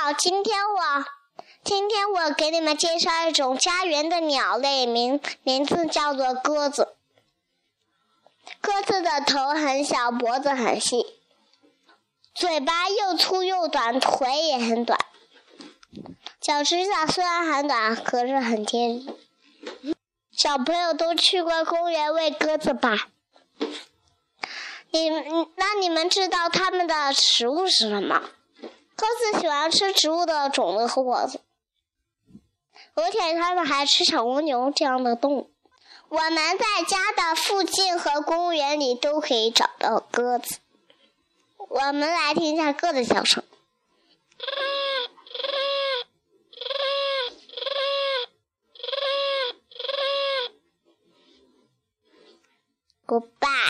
好，今天我今天我给你们介绍一种家园的鸟类，名名字叫做鸽子。鸽子的头很小，脖子很细，嘴巴又粗又短，腿也很短。脚趾甲虽然很短，可是很尖。小朋友都去过公园喂鸽子吧？你那你们知道它们的食物是什么？鸽子喜欢吃植物的种子和果子，而且它们还吃小蜗牛这样的动物。我们在家的附近和公园里都可以找到鸽子。我们来听一下鸽子叫声。Goodbye